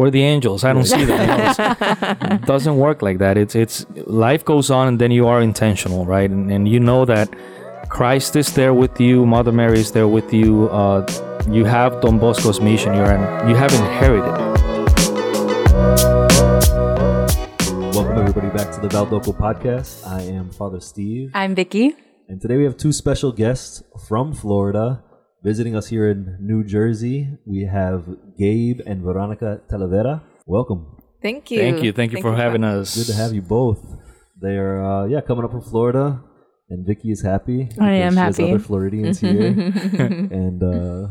we're the angels. I don't see them. It doesn't work like that. It's it's life goes on, and then you are intentional, right? And, and you know that Christ is there with you. Mother Mary is there with you. Uh, you have Don Bosco's mission. You're in, you have inherited. Welcome everybody back to the Valdocco podcast. I am Father Steve, I'm Vicky. and today we have two special guests from Florida visiting us here in New Jersey. We have Gabe and Veronica Talavera. Welcome. Thank you. Thank you, thank you for having us. Good to have you both. They are uh, yeah coming up from Florida, and Vicky is happy. I am she has happy. other Floridians here, and uh,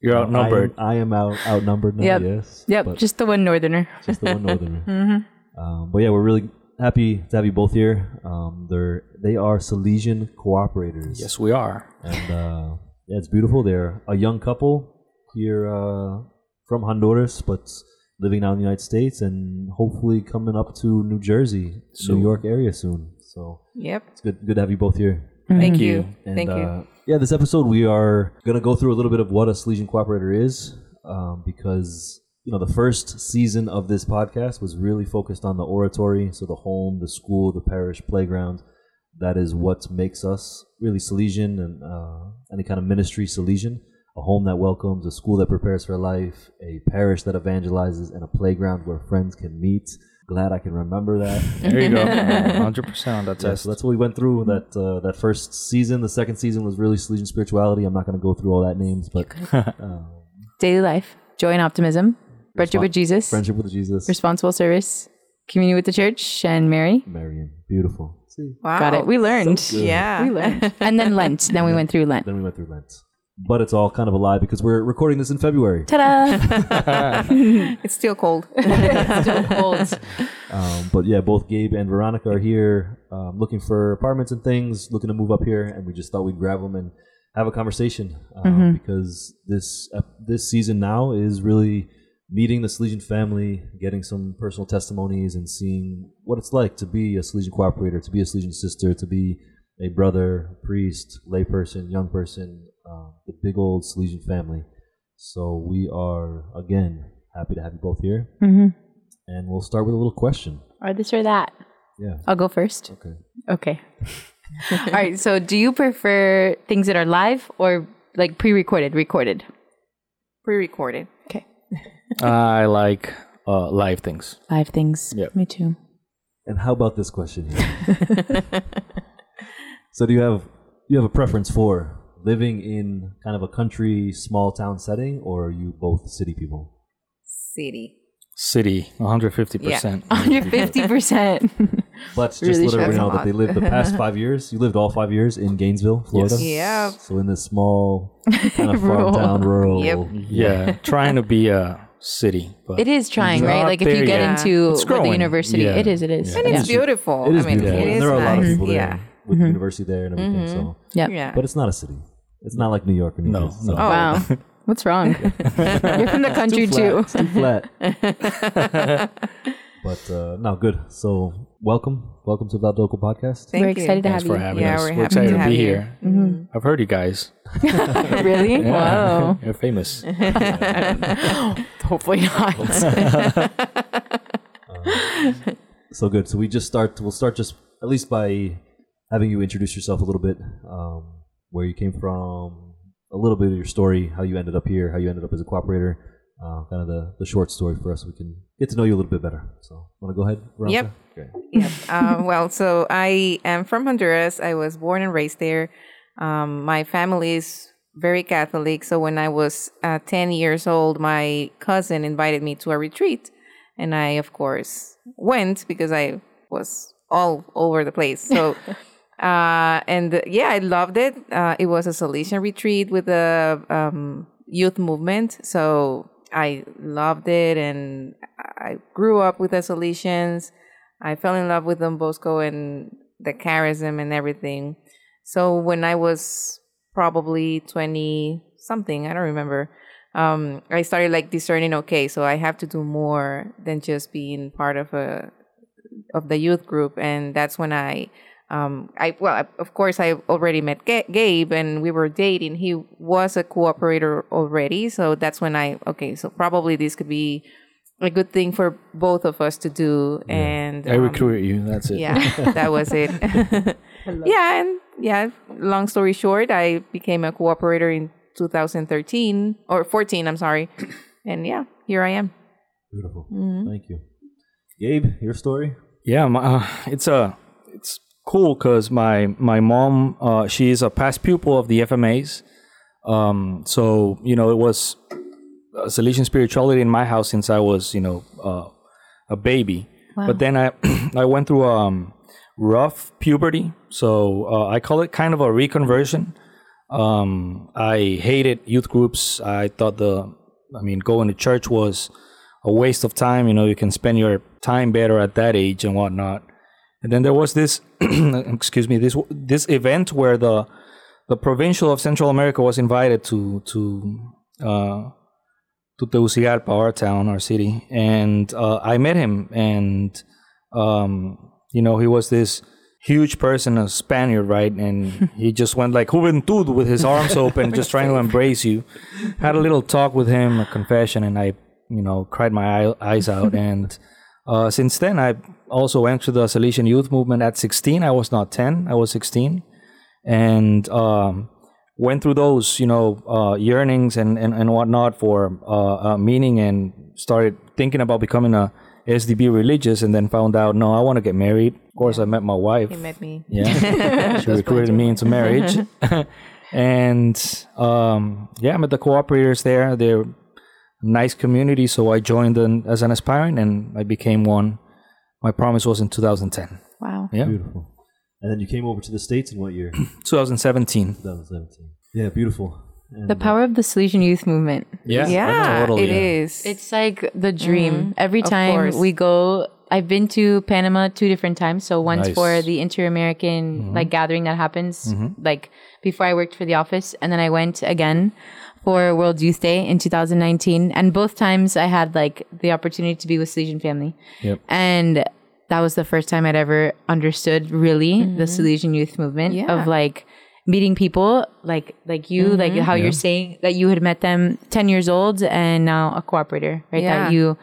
You're outnumbered. I am, I am out outnumbered now. Yep. Yes. Yep, but just the one northerner. just the one northerner. um, but yeah, we're really happy to have you both here. Um, they're they are Salesian cooperators. yes, we are. and uh, yeah, it's beautiful. They're a young couple here uh, from Honduras, but living now in the United States, and hopefully coming up to New Jersey, Soon. New York area soon. So Yep. it's good good to have you both here. Thank you. you. And, Thank uh, you. Yeah, this episode we are gonna go through a little bit of what a Salesian cooperator is, um, because you know the first season of this podcast was really focused on the oratory, so the home, the school, the parish playground. That is what makes us really Salesian and uh, any kind of ministry Salesian. A home that welcomes, a school that prepares for life, a parish that evangelizes, and a playground where friends can meet. Glad I can remember that. There you go. 100% on that Yeah, so that's what we went through that uh, that first season. The second season was really Salesian spirituality. I'm not going to go through all that names, but um, Daily life, joy and optimism, friendship Respon- with Jesus, friendship with Jesus, responsible service, communion with the church, and Mary. Marian, beautiful. See, Wow. Got it. We learned. good. Yeah. We learned. and then Lent. Then we went through Lent. then we went through Lent, but it's all kind of a lie because we're recording this in February. Ta-da! It's still cold. Still cold. Um, but yeah, both Gabe and Veronica are here, um, looking for apartments and things, looking to move up here, and we just thought we'd grab them and have a conversation um, because this ep- this season now is really meeting the Salesian family, getting some personal testimonies, and seeing what it's like to be a Salesian cooperator, to be a Salesian sister, to be a brother, priest, layperson, young person, uh, the big old Salesian family. So we are again happy to have you both here, hmm and we'll start with a little question. Or this or that. Yeah. I'll go first. Okay. Okay. All right. So, do you prefer things that are live or like pre-recorded, recorded? Pre-recorded. Okay. I like uh, live things. Live things. Yep. Me too. And how about this question here? so do you have you have a preference for living in kind of a country small town setting or are you both city people? City. City, 150%. Yeah, 150%. But just Really let everybody shows a know that they lived the past five years. You lived all five years in Gainesville, Florida. Yeah. So in this small kind of farm Rural. town, rural. Yep. yeah, trying to be a city. But It is trying, right? Like if you get yet. into It's the growing. university, Yeah. it is. It is. And Yeah. it's beautiful. It is I mean, beautiful. it and is there are a lot of nice. people there Yeah. with the university there and everything. So, Yep. Yeah. but it's not a city. It's not like New York or New No, Jersey. no. So- Oh. Wow. What's wrong? You're from the country too. It's too flat. but uh, no, good. So welcome, welcome to the Valdocco podcast. Thank We're you. excited to Thanks have for you. having Yeah, us. we're We're, happy excited to to have be you. here. Mm-hmm. I've heard you guys. really? Wow. You're famous. Hopefully not. So good. So we just start. We'll start just at least by having you introduce yourself a little bit, um, where you came from, a little bit of your story, how you ended up here, how you ended up as a cooperator, uh, kind of the, the short story for us. So we can get to know you a little bit better. So want to go ahead? Veronica? Yep. Okay. Yep. uh, well, so I am from Honduras. I was born and raised there. Um, my family is very Catholic. So when I was uh, 10 years old, my cousin invited me to a retreat. And I, of course, went because I was all over the place. So, uh, and uh, yeah, I loved it. Uh, it was a Salesian retreat with the um, youth movement. So I loved it. And I grew up with the Salesians. I fell in love with Don Bosco and the charism and everything. So when I was probably 20 something, I don't remember, um, I started like discerning, okay, so I have to do more than just being part of a of the youth group. And that's when I um, I well, of course, I already met Ga- Gabe, and we were dating. He was a cooperator already, so that's when I okay. So probably this could be a good thing for both of us to do. And I um, recruited you. That's it. yeah, that was it. yeah, and yeah, long story short, I became a cooperator in 2013 or 14, I'm sorry. And yeah, here I am. Beautiful. Mm-hmm. Thank you. Gabe, your story? Yeah, my, uh, it's a it's cool because my my mom uh, she is a past pupil of the FMAs. Um, so you know it was uh, Salesian spirituality in my house since I was you know uh, a baby. But then I I went through um rough puberty, so uh, I call it kind of a reconversion. Um, I hated youth groups. I thought the I mean going to church was a waste of time. You know, you can spend your time better at that age and whatnot. And then there was this, excuse me, this this event where the the provincial of Central America was invited to to uh, to Tegucigalpa, our town, our city, and uh, I met him, and um, you know, he was this huge person, a Spaniard, right? And he just went like juventud with his arms open, just trying to embrace you. Had a little talk with him, a confession, and I, you know, cried my eyes out. and uh, since then, I also went to the Salesian youth movement at 16. I was not 10, I was 16. And um, went through those, you know, uh, yearnings and, and, and whatnot for uh, uh, meaning and started thinking about becoming a SDB religious and then found out, no, I want to get married. Of course, I met my wife. You met me. Yeah, she recruited me into marriage, and um, yeah, I met the cooperators there. They're a nice community, so I joined them as an aspirant, and I became one. My promise was in 2010. Wow. Yeah, Beautiful. And then you came over to the States in what year? 2017. 2017. Yeah, beautiful. And, The uh, power of the Salesian youth movement. Yeah, Yeah, totally. it is. It's like the mm-hmm. dream. Every time we go, I've been to Panama two different times. So once Nice. for the Inter-American mm-hmm. like gathering that happens, mm-hmm. like before I worked for the office, and then I went again for World Youth Day in 2019. And both times I had like the opportunity to be with Salesian family, Yep. and that was the first time I'd ever understood really the mm-hmm. Salesian youth movement Yeah. of like meeting people like like you like mm-hmm. how you're saying that you had met them 10 years old and now a cooperator right Yeah. that you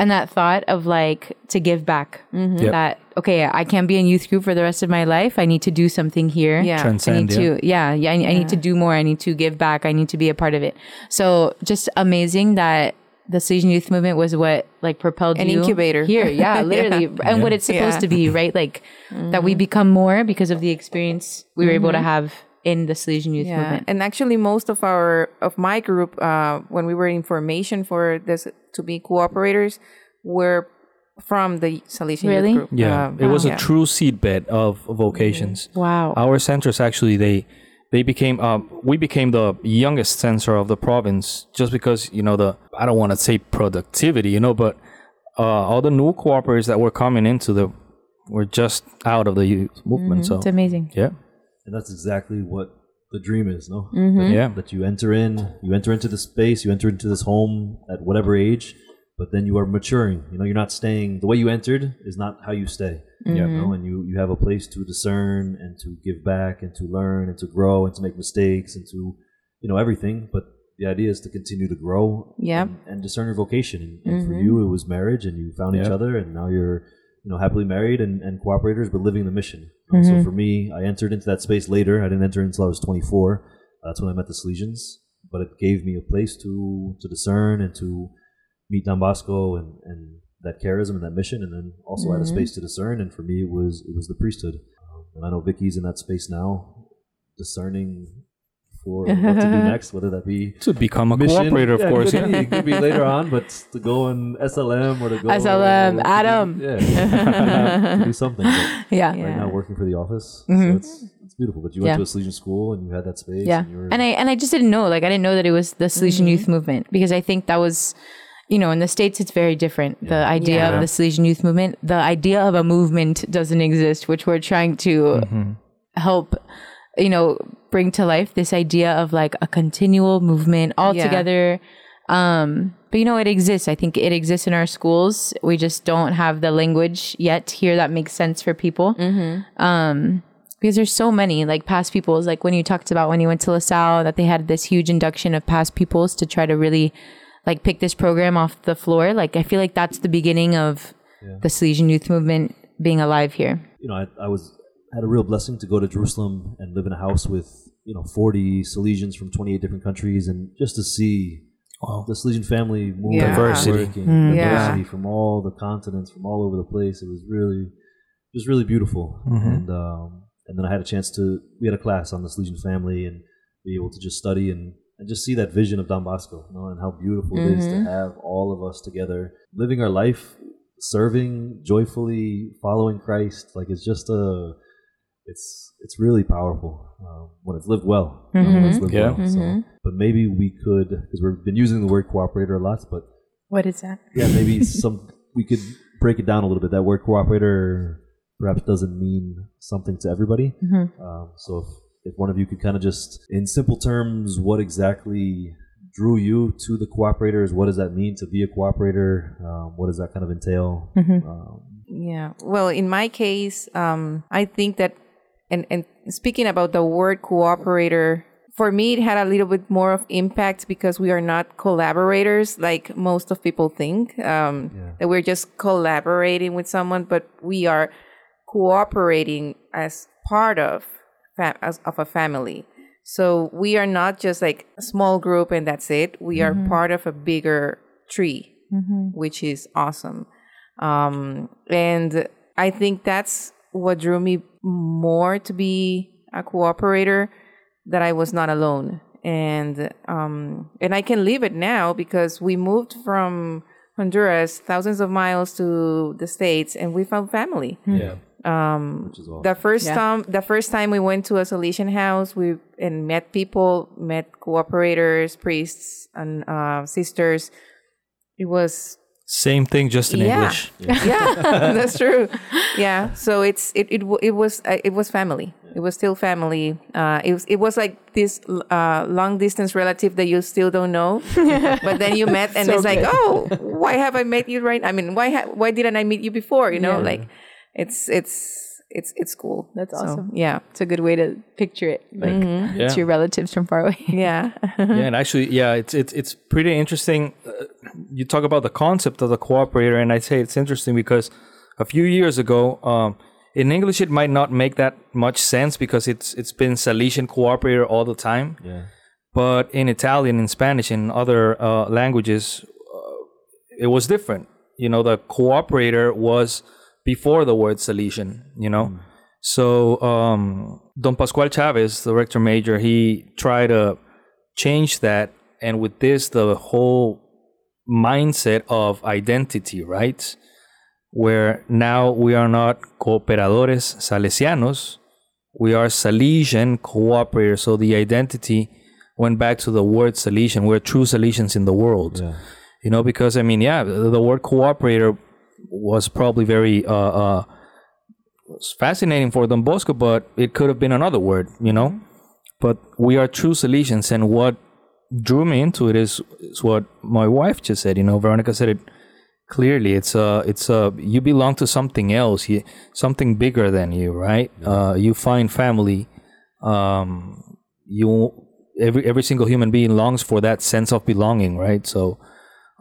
and that thought of like to give back mm-hmm. Yep. that okay i can't be in youth group for the rest of my life i need to do something here Yeah. I Transcend, need to, yeah, yeah. I, I need to do more. I need to give back. I need to be a part of it. So just amazing that the Salesian Youth Movement was what like propelled An you incubator. here. Yeah, literally, and what it's supposed Yeah. to be, right? Like that we become more because of the experience we were able to have in the Salesian Youth yeah. Movement. And actually, most of our of my group, uh, when we were in formation for this to be cooperators, were from the Salesian Really? Youth Group. Yeah, Um, it was yeah. a true seedbed of vocations. Wow. Our centers actually they they became um, we became the youngest censor of the province just because you know the I don't want to say productivity you know but uh, all the new cooperators that were coming into the were just out of the youth movement so it's amazing. yeah and that's exactly what the dream is, no? Mm-hmm. That, Yeah. That you enter in, you enter into the space, you enter into this home at whatever age, but then you are maturing. You know, you're not staying. The way you entered is not how you stay. Yeah. You know, and you you have a place to discern and to give back and to learn and to grow and to make mistakes and to you know everything. But the idea is to continue to grow. Yep. And, and discern your vocation. And, and for you, it was marriage, and you found each other, and now you're you know happily married and, and cooperators, but living the mission. Uh, So for me, I entered into that space later. I didn't enter until I was 24. That's when I met the Salesians. But it gave me a place to to discern and to meet Don Bosco and, and that charism and that mission, and then also I had a space to discern. And for me, it was it was the priesthood. Um, and I know Vicky's in that space now, discerning for what to do next, whether that be to become a mission. cooperator of Yeah, course It could, yeah be, it could be later on, but to go in SLM or to go SLM, to do- Adam. yeah, to do something. But Yeah. right now working for the office. Mhm. So it's it's beautiful. But you went Yeah. to a Salesian school and you had that space. Yeah. And, you were, And I and I just didn't know. Like I didn't know that it was the Salesian Mm-hmm. Youth Movement because I think that was you know, in the States it's very different. The idea of the Salesian Youth Movement, the idea of a movement doesn't exist, which we're trying to help, you know, bring to life this idea of like a continual movement all together. Um, but you know, it exists. I think it exists in our schools. We just don't have the language yet here that makes sense for people um because there's so many like past pupils like when you talked about when you went to LaSalle that they had this huge induction of past pupils to try to really like pick this program off the floor. Like I feel like that's the beginning of the Salesian youth movement being alive here. you know, I, I was had a real blessing to go to Jerusalem and live in a house with you know 40 Salesians from 28 different countries, and just to see Wow. the Salesian family move Yeah. Diversity. working, Mm. Yeah. diversity from all the continents, from all over the place. It was really, just really beautiful. Mhm. And um, and then I had a chance to we had a class on the Salesian family and be able to just study and and just see that vision of Don Bosco, you know, and how beautiful it is to have all of us together, living our life, serving joyfully, following Christ. Like it's just a, it's it's really powerful um, when it's lived well. you know, when it's lived Yeah. well. So, but maybe we could, because we've been using the word cooperator a lot, but What is that? yeah, maybe some we could break it down a little bit. That word cooperator perhaps doesn't mean something to everybody. Um, so if, if one of you could kind of just, in simple terms, what exactly drew you to the cooperators? What does that mean to be a cooperator? Um, what does that kind of entail? Um, Yeah. Well, in my case, um, I think that, and, and speaking about the word cooperator, for me, it had a little bit more of impact because we are not collaborators like most of people think. Um, Yeah. That we're just collaborating with someone, but we are cooperating as part of fa- as, of a family. So we are not just like a small group and that's it. We are part of a bigger tree, which is awesome. Um, and I think that's what drew me more to be a cooperator that I was not alone. And um, and I can leave it now because we moved from Honduras thousands of miles to the States and we found family. Yeah. Which is awesome. The first Yeah. time, the first time we went to a Salesian house, we and met people, met cooperators, priests, and uh, sisters. It was Same thing, just in yeah, English. yeah, that's true. Yeah, so it's it it it was uh, it was family. It was still family. Uh, it was it was like this uh, long distance relative that you still don't know, but then you met and So it's like, oh, why have I met you right? I mean, why ha- why didn't I meet you before? You know, Yeah. like it's it's it's it's cool. That's So, awesome. yeah, It's a good way to picture it. Like Yeah. it's your relatives from far away. yeah. yeah, and actually, yeah, it's it's it's pretty interesting. Uh, you talk about the concept of the cooperator, and I say it's interesting because a few years ago, um, in English, it might not make that much sense because it's it's been Salesian cooperator all the time. yeah. But in Italian, in Spanish, in other uh, languages, uh, it was different. You know, the cooperator was before the word Salesian. You know, so um, Don Pascual Chavez, the rector major, he tried to change that, and with this, the whole mindset of identity, right? Where now we are not cooperadores salesianos, we are Salesian cooperators. So the identity went back to the word Salesian. We're true Salesians in the world. Yeah. You know, because I mean, yeah, the, the word cooperator was probably very uh, uh, was fascinating for Don Bosco, but it could have been another word, you know. But we are true Salesians, and what drew me into it is, is what my wife just said. You know, Veronica said it clearly. It's a, it's a, you belong to something else, you, something bigger than you, right? Uh, you find family. Um, you every every single human being longs for that sense of belonging, right? So,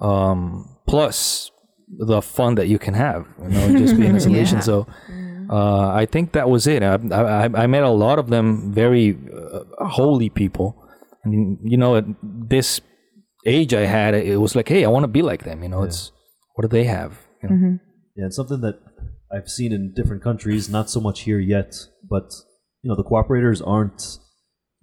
um, plus the fun that you can have, you know, just being a Salesian. Yeah. So, uh, I think that was it. I, I, I met a lot of them, very uh, holy people, and you know, at this age I had, it was like, hey, I want to be like them. You know, it's what do they have? You know? Yeah, and something that I've seen in different countries, not so much here yet, but you know, the cooperators aren't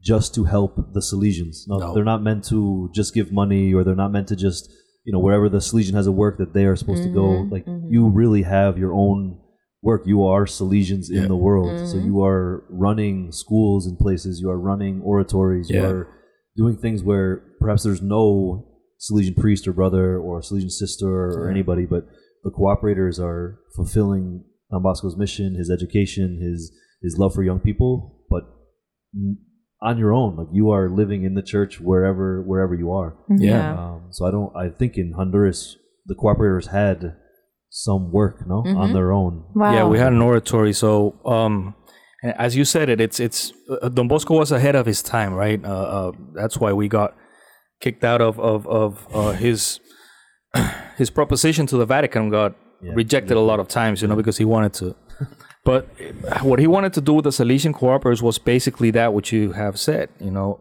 just to help the Salesians. No, No. they're not meant to just give money, or they're not meant to just you know wherever the Salesian has a work that they are supposed to go. Mm-hmm, like mm-hmm. you really have your own work. You are Salesians in the world, mm-hmm. so you are running schools in places. You are running oratories. you are doing things where perhaps there's no Salesian priest or brother or Salesian sister or anybody, but the cooperators are fulfilling Don Bosco's mission, his education, his his love for young people, but n- on your own, like you are living in the church wherever wherever you are. Yeah. Um, so I don't. I think in Honduras, the cooperators had some work, no, on their own. Wow. Yeah, we had an oratory. So, um, and as you said it, it's it's uh, Don Bosco was ahead of his time, right? Uh, uh, that's why we got kicked out of of of uh, his his proposition to the Vatican got rejected a lot of times, you know, because he wanted to. But what he wanted to do with the Salesian cooperators was basically that which you have said, you know,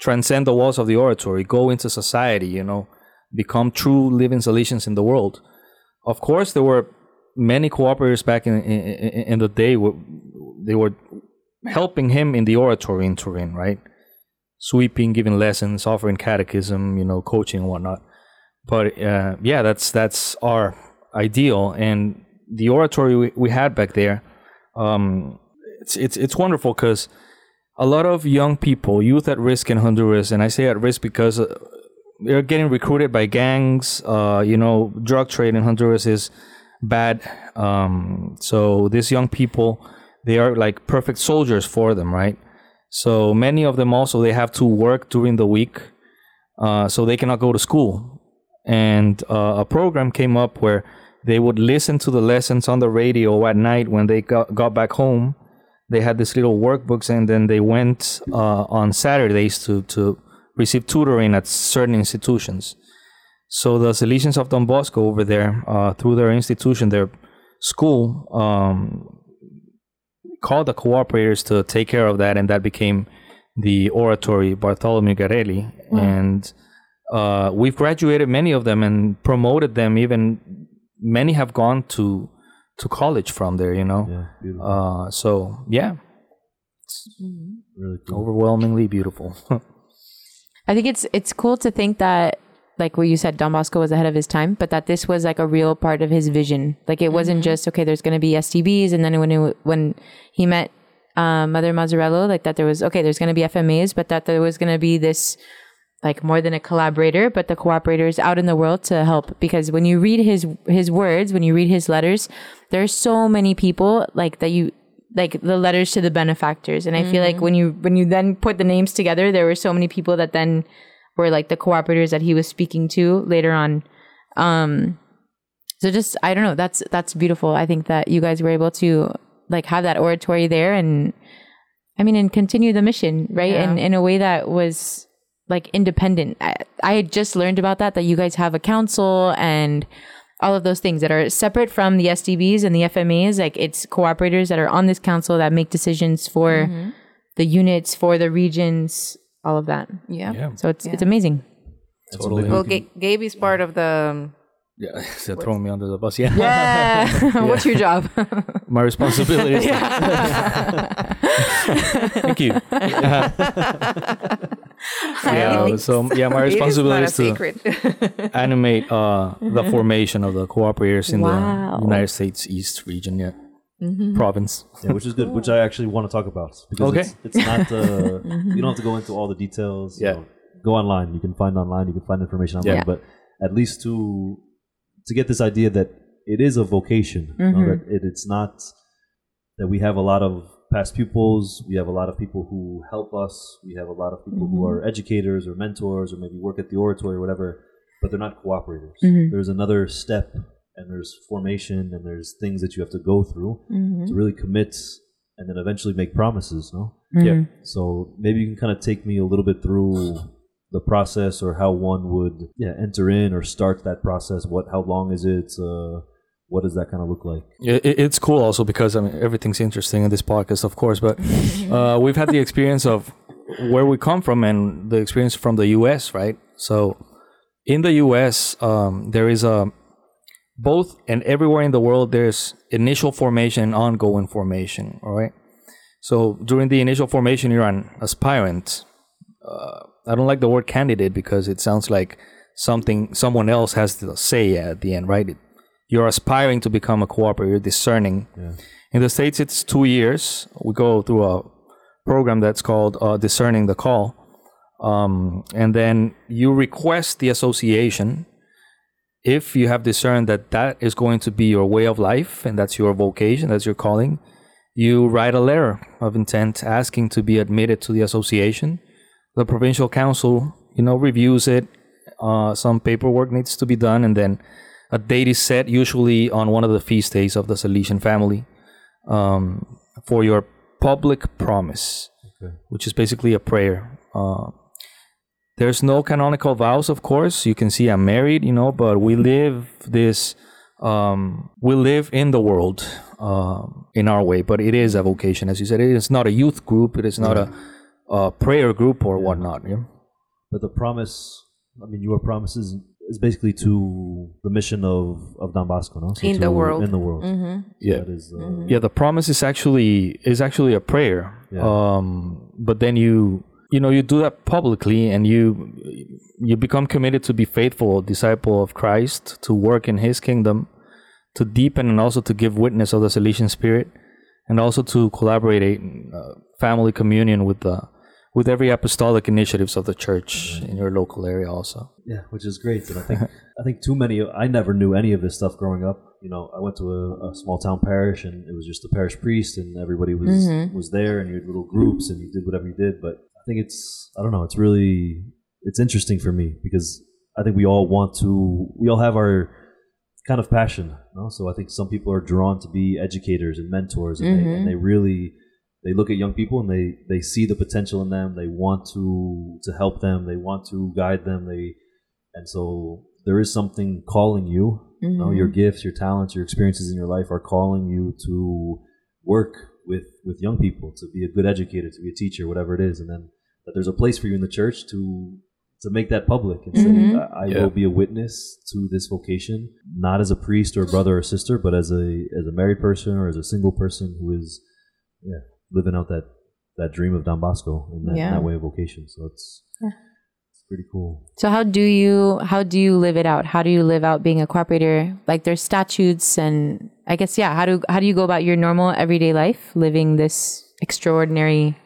transcend the walls of the oratory, go into society, you know, become true living Salesians in the world. Of course, there were many cooperators back in in, in the day. They were helping him in the oratory in Turin, right? Sweeping, giving lessons, offering catechism, you know, coaching and whatnot. But uh, yeah, that's that's our ideal, and the oratory we, we had back there um, it's it's it's wonderful because a lot of young people, youth at risk in Honduras, and I say at risk because uh, they're getting recruited by gangs. Uh, you know, drug trade in Honduras is bad. Um, so these young people, they are like perfect soldiers for them, right? So many of them also they have to work during the week, uh, so they cannot go to school. And uh, a program came up where they would listen to the lessons on the radio at night when they got, got back home. They had these little workbooks, and then they went uh, on Saturdays to, to receive tutoring at certain institutions. So the Salesians of Don Bosco over there, uh, through their institution, their school, um, called the cooperators to take care of that, and that became the oratory Bartholomew Garelli. And uh, we've graduated many of them and promoted them even many have gone to to college from there you know Yeah, beautiful. uh so yeah It's really cool. overwhelmingly beautiful I think it's it's cool to think that like what you said, Don Bosco was ahead of his time, but that this was like a real part of his vision. Like it wasn't just okay. There's going to be SDBs, and then when it, when he met um, Mother Mazzarello, like that there was okay. There's going to be FMAs, but that there was going to be this like more than a collaborator, but the cooperators out in the world to help. Because when you read his his words, when you read his letters, there's so many people like that you like the letters to the benefactors, and I feel like when you when you then put the names together, there were so many people that then were like the cooperators that he was speaking to later on. Um, so just I don't know. That's that's beautiful. I think that you guys were able to like have that oratory there and I mean and continue the mission, right? Yeah. And in a way that was like independent. I, I had just learned about that that you guys have a council and all of those things that are separate from the SDBs and the FMAs. Like it's cooperators that are on this council that make decisions for the units, for the regions, all of that. Yeah. yeah So it's it's amazing. totally Well, Ga- Gabe is part of the. um, yeah they're throwing me under the bus yeah Yeah. What's your job? my responsibility is thank you yeah so yeah my It is not responsibility a is to animate uh, the formation of the cooperators in Wow. the United States East region, yeah, province. yeah, which is good, which I actually want to talk about because Okay. it's, it's not. Uh, you don't have to go into all the details. you Yeah. know. go online. You can find online. You can find information online. Yeah. But at least to to get this idea that it is a vocation. you know, that mm-hmm. it, it's not that we have a lot of past pupils. We have a lot of people who help us. We have a lot of people who mm-hmm. are educators or mentors or maybe work at the oratory or whatever, but they're not cooperators. Mm-hmm. There's another step and there's formation and there's things that you have to go through to really commit and then eventually make promises, no? Yeah. So maybe you can kind of take me a little bit through the process or how one would yeah enter in or start that process. What how long is it? Uh, what does that kind of look like? It, it- it's cool also because I mean everything's interesting in this podcast, of course. But uh, we've had the experience of where we come from and the experience from the U.S. Right. So in the U.S., um, there is a both and everywhere in the world there's initial formation and ongoing formation. All right. So during the initial formation, you're an aspirant. Uh, I don't like the word candidate because it sounds like something someone else has to say at the end, right? You're aspiring to become a cooperator, you're discerning. In the States, it's two years. We go through a program that's called uh, Discerning the Call. Um, and then you request the association if you have discerned that that is going to be your way of life and that's your vocation, that's your calling. You write a letter of intent asking to be admitted to the association. The provincial council, you know, reviews it. Uh, some paperwork needs to be done, and then a date is set, usually on one of the feast days of the Salesian family, um, for your public promise, which is basically a prayer. Uh, there's no canonical vows, of course. You can see I'm married, you know, but we live this. Um, we live in the world um, in our way, but it is a vocation, as you said. It is not a youth group. It is not a, a prayer group or whatnot. Yeah. But the promise, I mean, your promise is, is basically to the mission of, of Don Bosco, no? So In the world. In the world. Mm-hmm. So Yeah. That is, uh, Yeah, the promise is actually is actually a prayer. Yeah. Um, but then you you know you do that publicly and you you become committed to be faithful disciple of Christ to work in His kingdom, to deepen and also to give witness of the Salesian Spirit, and also to collaborate a uh, family communion with the with every apostolic initiatives of the church in your local area also. Yeah, which is great. And I think I think too many. I never knew any of this stuff growing up. You know, I went to a, a small town parish, and it was just the parish priest, and everybody was Mm-hmm. was there, and you had little groups, and you did whatever you did. But I think it's I don't know. It's really it's interesting for me because I think we all want to. We all have our kind of passion. You know? So I think some people are drawn to be educators and mentors, and, Mm-hmm. and they really they look at young people and they they see the potential in them. They want to to help them. They want to guide them. They and so there is something calling you. You know, your mm-hmm. gifts, your talents, your experiences in your life are calling you to work with with young people, to be a good educator, to be a teacher, whatever it is, and then that there's a place for you in the church to to make that public and say, mm-hmm. I, I Yeah. will be a witness to this vocation, not as a priest or a brother or sister, but as a as a married person or as a single person who is yeah living out that that dream of Don Bosco in that, Yeah. that way of vocation. So it's it's pretty cool. So how do you how do you live it out? How do you live out being a cooperator? Like there's statutes and I guess yeah, how do how do you go about your normal everyday life living this extraordinary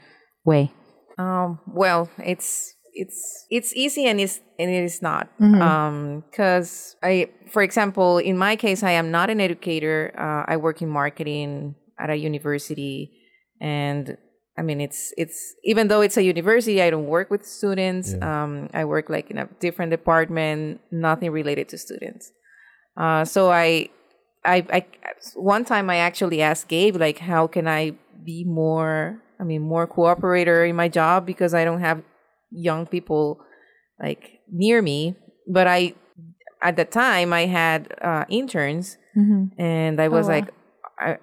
way? Um, well, it's it's it's easy and it's and it is not. Um, because I, for example, in my case, I am not an educator. Uh, I work in marketing at a university, and I mean, it's it's even though it's a university, I don't work with students. Um, I work like in a different department, nothing related to students. Uh, so I, I, I, one time I actually asked Gabe, like, how can I be more, I mean, more cooperator in my job because I don't have young people like near me. But I, at the time, I had uh, interns, and I was wow. like, I,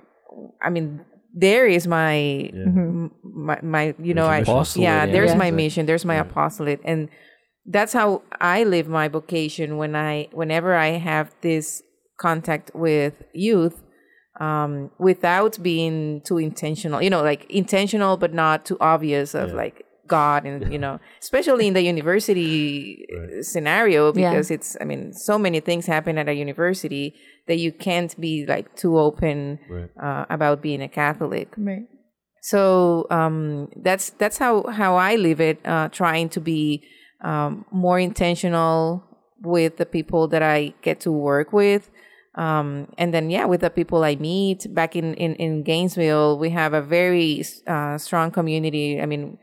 I mean, there is my, m- my, my, you know, I, yeah, yeah. there's Yeah. my mission, there's my apostolate, and that's how I live my vocation when I whenever I have this contact with youth um without being too intentional you know like intentional but not too obvious of like god and you know especially in the university uh, scenario Yeah. because it's i mean so many things happen at a university that you can't be like too open Right. uh, about being a catholic Right. so um, that's that's how how I live it. Uh, trying to be um, more intentional with the people that I get to work with, um, and then yeah, with the people I meet back in in, in Gainesville, we have a very uh, strong community. I mean,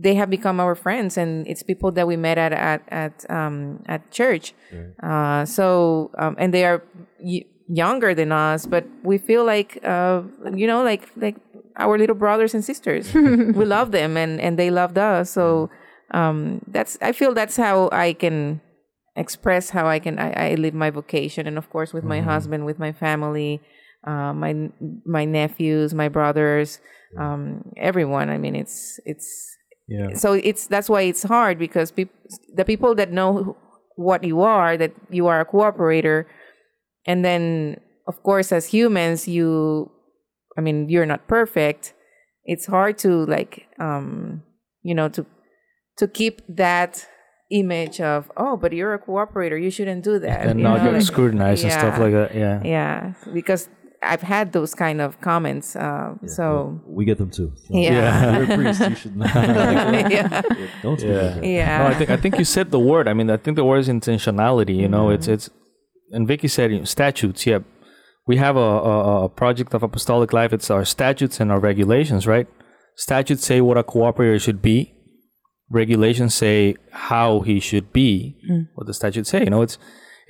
they have become our friends, and it's people that we met at at at um, at church. Uh, so um, and they are y- younger than us, but we feel like uh, you know, like like our little brothers and sisters. we love them, and and they loved us. So um, that's I feel that's how I can express how I can I, I live my vocation, and of course with my husband, with my family, uh, my my nephews, my brothers, um, everyone. I mean, it's it's Yeah. so it's that's why it's hard because peop- the people that know what you are that you are a cooperator and then of course as humans you i mean you're not perfect it's hard to like um you know to to keep that image of oh but you're a cooperator you shouldn't do that And not know, get like- scrutinized and stuff like that. Yeah. yeah because i've had those kind of comments uh so we get them too. So Yeah. you're a priest. You should not. yeah Don't speak like yeah No, I think I think you said the word. I mean, I think the word is intentionality. You know, it's it's, and Vicky said you know, statutes. Yeah, we have a, a a project of apostolic life. It's our statutes and our regulations, right? Statutes say what a cooperator should be. Regulations say how he should be. What the statutes say, you know, it's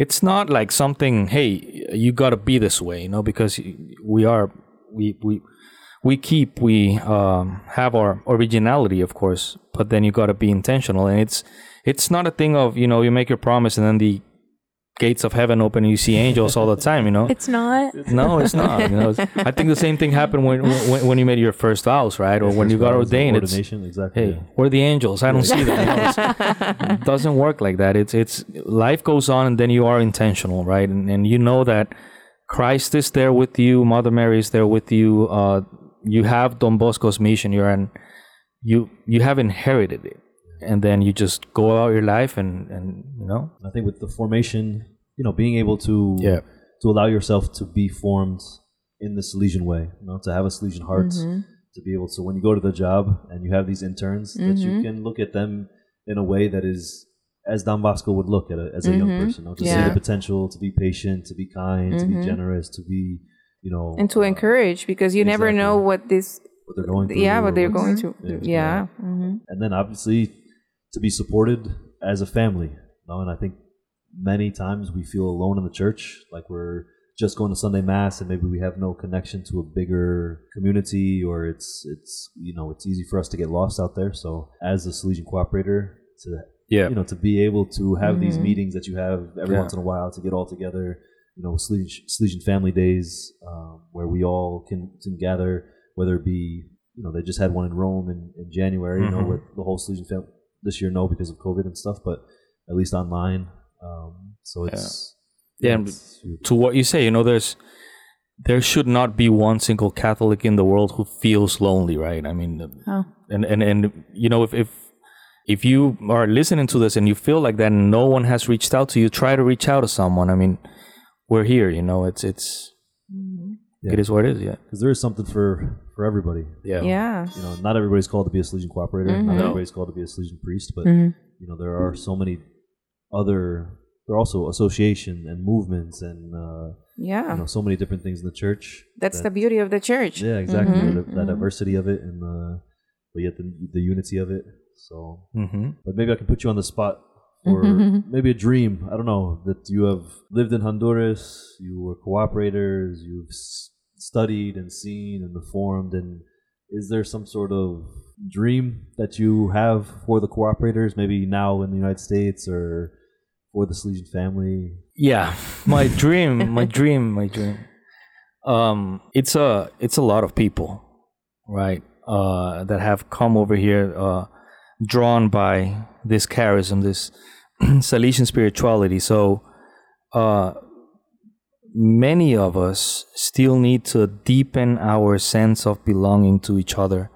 it's not like something. Hey, you got to be this way, you know, because we are we we we keep we um, have our originality, of course, but then you got to be intentional, and it's it's not a thing of you know you make your promise and then the gates of heaven open and you see angels all the time. You know, It's not. no, it's not. You know, it's- I think the same thing happened when when, when you made your first vows, right, or when you got First vows and ordained. It's exactly. hey, yeah. we're the angels. I don't see them. You know, it doesn't work like that. It's it's life goes on, and then you are intentional, right? And and you know that Christ is there with you. Mother Mary is there with you. Uh, you have Don Bosco's mission. You're an you you have inherited it, and then you just go about your life, and and you know, I think with the formation, you know, being able to Yeah. to allow yourself to be formed in the Salesian way, you know, to have a Salesian heart, to be able to when you go to the job and you have these interns, that you can look at them in a way that is as Don Bosco would look at a, as a young person, you know, to see the potential, to be patient, to be kind, to be generous, to be, you know, and to uh, encourage because you never know what this what they're going through. yeah what they're going through Yeah. yeah, hmm and then obviously to be supported as a family. You know, and I think many times we feel alone in the church, like we're just going to Sunday mass and maybe we have no connection to a bigger community or it's it's you know it's easy for us to get lost out there. So as a Salesian cooperator to yeah, you know to be able to have these meetings that you have every Yeah. once in a while to get all together you know Salesian, Salesian family days um, where we all can, can gather whether it be you know they just had one in Rome in, in January you know Mhm. with the whole Salesian family this year no because of COVID and stuff but at least online um, so it's Yeah, and it's- to what you say, you know, there's there should not be one single Catholic in the world who feels lonely, right? I mean, Oh. and and and you know, if if if you are listening to this and you feel like that, and no one has reached out to you, try to reach out to someone. I mean, we're here. You know, it's it's Yeah. it is what it is. Yeah, because there is something for for everybody. Yeah, yeah. You know not everybody's called to be a Salesian cooperator. Not everybody's called to be a Salesian priest but Mhm. you know there are so many other there are also association and movements and uh, yeah. you know so many different things in the church that's that- the beauty of the church. Yeah exactly. Mhm, the, that diversity of it and the but yet the, the unity of it. So hmm but maybe i can put you on the spot for maybe a dream i don't know that you have lived in honduras you were cooperators you've s- studied and seen and formed and is there some sort of dream that you have for the cooperators maybe now in the united states or for the Salesian family yeah. My dream, my dream, my dream. Um, it's a it's a lot of people, right? Uh, that have come over here, uh, drawn by this charism, this Salesian spirituality. So, uh, many of us still need to deepen our sense of belonging to each other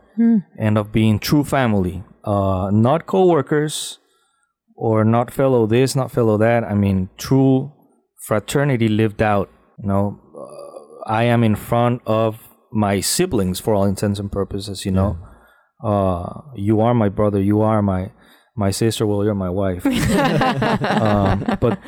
and of being true family, uh, not co-workers or not fellow this, not fellow that. I mean, true fraternity lived out. You know, uh, I am in front of my siblings for all intents and purposes. You know, uh, you are my brother. You are my my sister. Well, you're my wife. um, but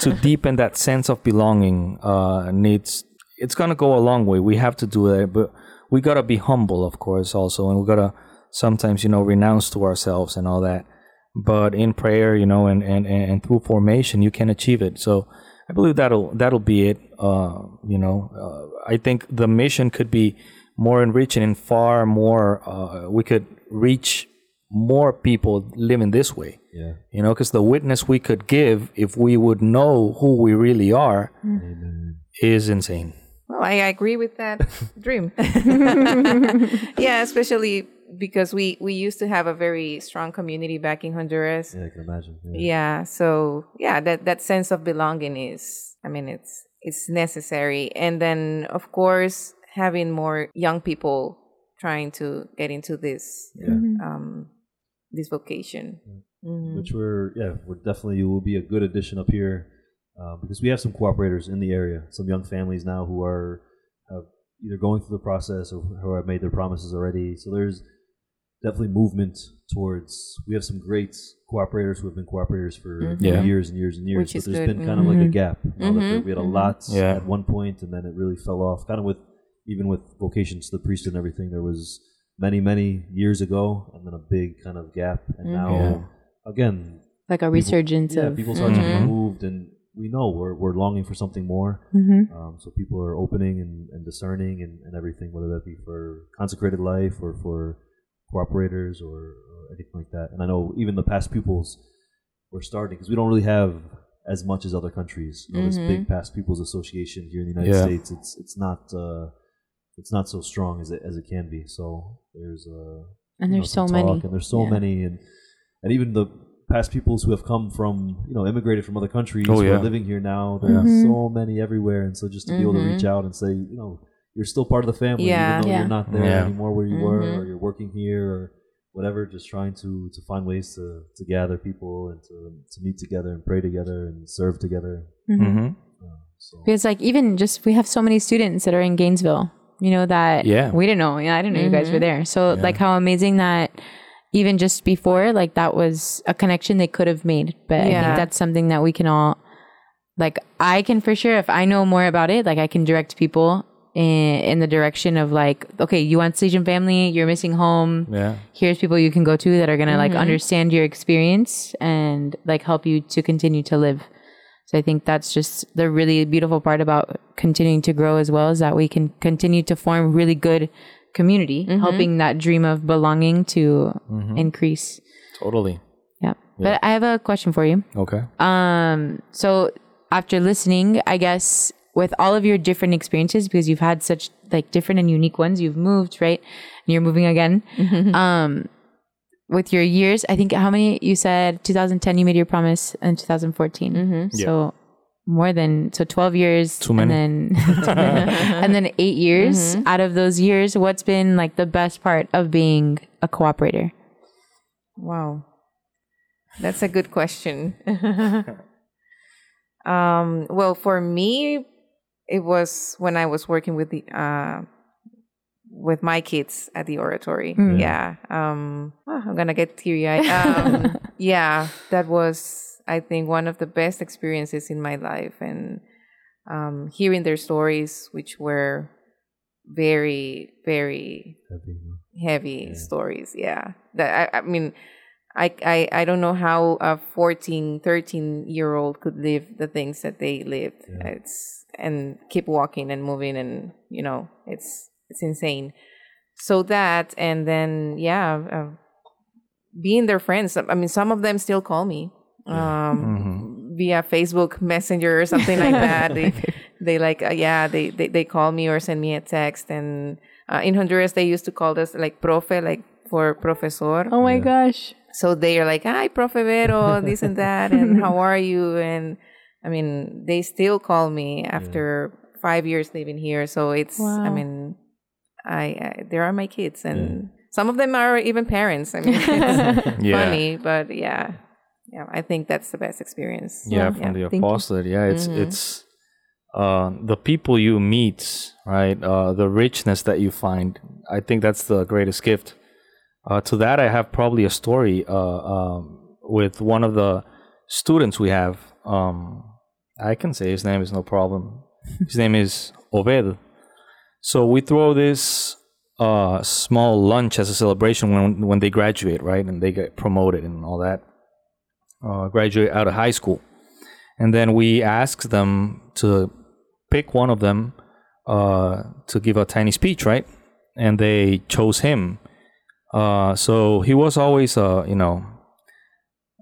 to deepen that sense of belonging uh, needs it's gonna go a long way. We have to do that, but we gotta be humble, of course, also, and we gotta sometimes, you know, renounce to ourselves and all that. But in prayer, you know, and and, and, and through formation, you can achieve it. So I believe that'll that'll be it. Uh, you know, uh, I think the mission could be more enriching and far more. Uh, we could reach more people living this way yeah you know because the witness we could give if we would know who we really are amen is insane Well, I agree with that dream. yeah, especially because we we used to have a very strong community back in Honduras. yeah i can imagine yeah. Yeah, so yeah, that that sense of belonging is I mean it's it's necessary. And then of course having more young people trying to get into this Yeah. um this vocation. Mhm. which we're yeah we're definitely will be a good addition up here uh, because we have some cooperators in the area some young families now who are have either going through the process or who have made their promises already so there's definitely movement towards we have some great cooperators who have been cooperators for, for Yeah. years and years and years Which but is there's good. been kind of like a Mhm. gap you know, that there- we had a lot Yeah. at one point and then it really fell off kind of with even with vocations to the priesthood and everything there was many many years ago and then a big kind of gap and now Yeah. again Like a people- resurgence yeah, of people started to Mhm. be moved and we know we're we're longing for something more. Mm-hmm. Um, so people are opening and, and discerning and, and everything, whether that be for consecrated life or for cooperators or, or anything like that. And I know even the past pupils were starting because we don't really have as much as other countries. You know, This big past pupils association here in the United Yeah. States, it's it's not uh, it's not so strong as it as it can be. So there's uh, And you know, there's so some many. and there's so Yeah. many, and and even the past pupils who have come from you know immigrated from other countries Oh, who yeah. are living here now. There's Mhm. so many everywhere, and so just to be able to reach out and say, you know, you're still part of the family, Yeah. even though Yeah. you're not there Yeah. anymore where you were, Mhm. or you're working here, or whatever. Just trying to to find ways to to gather people and to to meet together and pray together and serve together. Mm-hmm. Uh, so Because like even just we have so many students that are in Gainesville, you know that Yeah. we didn't know. Yeah, I didn't know you guys were mm-hmm. there. So like how amazing that even just before like that was a connection they could have made. But I think that's something that we can all like I can for sure if I know more about it, like I can direct people in, in the direction of like, okay, you want Salesian family, you're missing home. Yeah. Here's people you can go to that are gonna like mm-hmm. understand your experience and like help you to continue to live. So I think that's just the really beautiful part about continuing to grow as well is that we can continue to form really good community, helping that dream of belonging to increase. Totally. Yeah. But I have a question for you. Okay. Um, so after listening, I guess with all of your different experiences, because you've had such like different and unique ones, you've moved, right? And you're moving again. Um, with your years, I think how many you said 2010 you made your promise and 2014. So more than so 12 years Too many. and then and then 8 years out of those years what's been like the best part of being a cooperator Wow. That's a good question. um, well, for me, it was when I was working with the uh, with my kids at the oratory. Yeah. Um, ah, I'm gonna get teary eyed. Um, yeah, that was I think one of the best experiences in my life, and um, hearing their stories, which were very, very happy, you know. heavy stories yeah that I, I mean I, I i don't know how a 14 13 year old could live the things that they lived it's and keep walking and moving and you know it's it's insane. So that and then yeah uh, being their friends. I mean some of them still call me um via facebook messenger or something like that. They they like uh, yeah they, they they call me or send me a text. And uh, in honduras they used to call us like profe like for profesor. Oh my gosh. So they are like hi profe vero this and that and how are you? And i mean they still call me after five years living here. So it's i mean I, I there are my kids and some of them are even parents. I mean it's Yeah. funny but yeah. Yeah i think that's the best experience. Yeah, from the thank you. apostolate yeah it's it's uh the people you meet right uh the richness that you find i think that's the greatest gift. Uh to that i have probably a story uh um with one of the students we have. Um i can say his name is no problem. His name is Oved. So we throw this uh small lunch as a celebration when when they graduate right and they get promoted and all that uh, graduate out of high school. And then we ask them to pick one of them uh, to give a tiny speech, right? And they chose him. Uh, so he was always, uh, you know,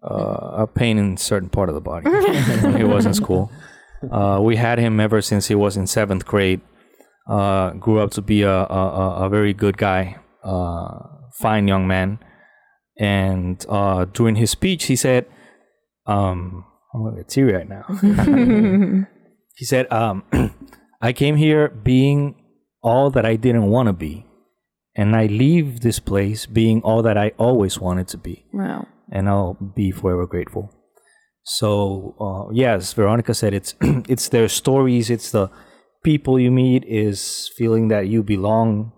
uh, a pain in certain part of the body when he was in school. Uh, we had him ever since he was in seventh grade. Uh, grew up to be a, a, a- very good guy, uh, fine young man. And uh, during his speech, he said, um, I'm gonna get teary right now. he said, um, I came here being all that I didn't want to be, and I leave this place being all that I always wanted to be, wow and I'll be forever grateful. So, uh, yes, Veronica said it's it's their stories, it's the people you meet, is feeling that you belong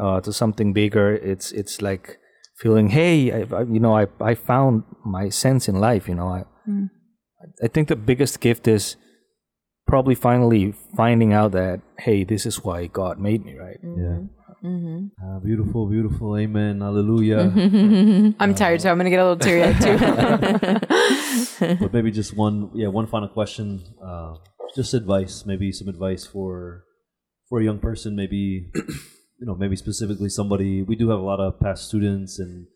uh, to something bigger. It's it's like feeling, hey, I, I, you know, I I found my sense in life. You know, I hmm. I think the biggest gift is probably finally finding out that hey, this is why God made me, right? Mm-hmm. Yeah. Mm-hmm. Uh, beautiful, beautiful. Amen. Hallelujah. I'm uh, tired, so I'm gonna get a little teary eyed too. but maybe just one, yeah, one final question. Uh, Just advice, maybe some advice for for a young person. Maybe you know, maybe specifically somebody. We do have a lot of past students and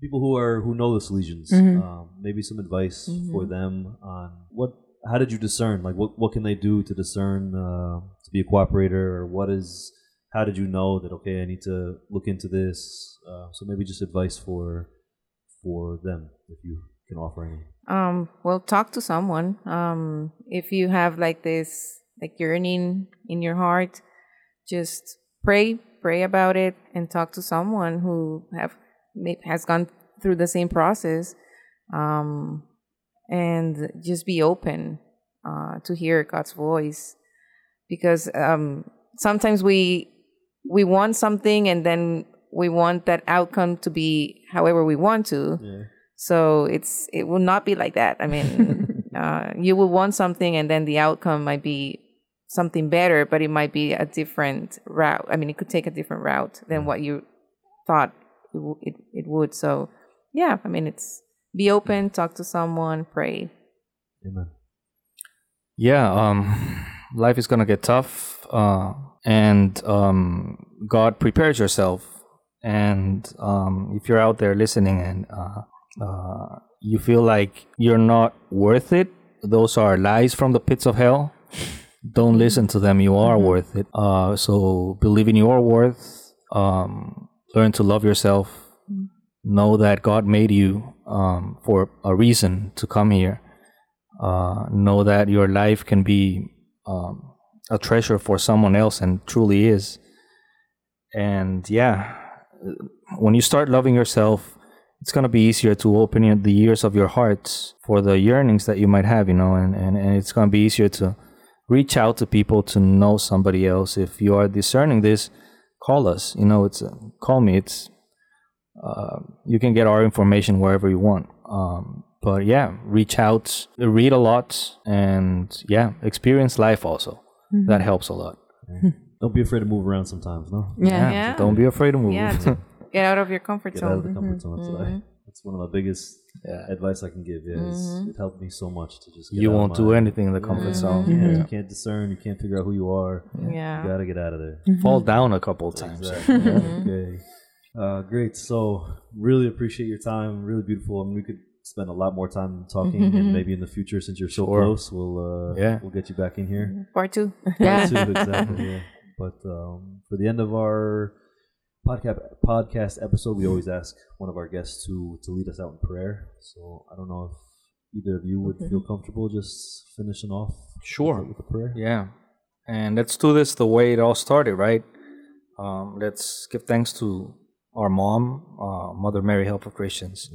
people who are who know the Salesians. Um, maybe some advice for them on what. How did you discern? Like, what what can they do to discern uh, to be a cooperator, or what is? How did you know that? Okay, I need to look into this. Uh, so maybe just advice for for them, if you can offer any. Um, well, talk to someone. Um, if you have like this, like yearning in your heart, just pray, pray about it, and talk to someone who have has gone through the same process. Um, and just be open uh, to hear God's voice, because um, sometimes we we want something, and then we want that outcome to be however we want to. So it's it will not be like that. I mean, uh, you will want something, and then the outcome might be something better, but it might be a different route. I mean, it could take a different route than what you thought it, w- it, it would. So, yeah, I mean, it's be open, talk to someone, pray. Amen. Yeah, um, life is gonna get tough, uh, and um, God prepares yourself. And um, if you're out there listening and uh, uh, you feel like you're not worth it, those are lies from the pits of hell. Don't listen to them. You are worth it. Uh, so believe in your worth. Um, learn to love yourself. Know that God made you um, for a reason to come here uh, know that your life can be um, a treasure for someone else and truly is. And yeah, when you start loving yourself, it's going to be easier to open the ears of your heart for the yearnings that you might have, you know, and, and, and it's going to be easier to reach out to people to know somebody else. If you are discerning this, call us. You know, it's uh, call me. It's uh, you can get our information wherever you want. Um, but yeah, reach out, read a lot, and yeah, experience life also. That helps a lot. Don't be afraid to move around sometimes, no? yeah. Yeah. Don't be afraid to move. Yeah, to get out of your comfort Get zone. out of the comfort zone. That's, what I, that's one of the biggest Yeah. advice I can give. Yeah, it's- mm-hmm. it helped me so much to just. Get you out won't do my- anything in the comfort zone. Yeah, mm-hmm. Yeah. You can't discern. You can't figure out who you are. Yeah. You gotta get out of there. Mm-hmm. Fall down a couple of times. Exactly. okay. Uh, great. So really appreciate your time. Really beautiful. I mean, we could spend a lot more time talking, and maybe in the future, since you're so Sure. close, we'll uh, Yeah. we'll get you back in here. Part two. Yeah. Too, exactly. Yeah. But um, for the end of our podcast podcast episode, we always ask one of our guests to to lead us out in prayer. So I don't know if either of you would feel comfortable just finishing off. Sure. with, with a prayer. Yeah. And let's do this the way it all started, right? Um, let's give thanks to our mom, uh, Mother Mary, Help of Christians.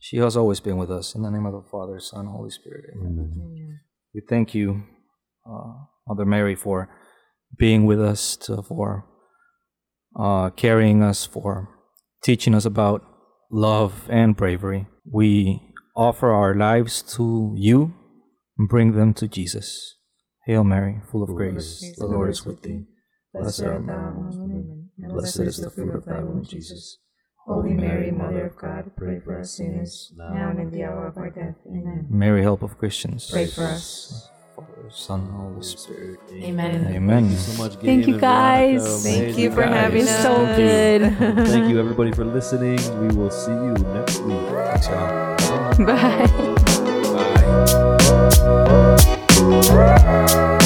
She has always been with us. In the name of the Father, Son, Holy Spirit. Amen. We thank you, uh, Mother Mary, for being with us, to, for uh, carrying us, for teaching us about love and bravery. We offer our lives to you and bring them to Jesus. Hail Mary, full of grace, the Lord is with thee. Blessed art thou amongst women, and blessed is the fruit of thy womb, Jesus. Holy Mary, Mother of God, pray for us sinners, now and in the hour of our death. Amen. Mary, help of Christians. Pray for us. Father, Son, Holy Spirit. Amen. Amen. Thank you so much. Thank you guys. Thank you for guys. having us. So good. Thank you everybody for listening. We will see you next week. Bye. Bye. Bye.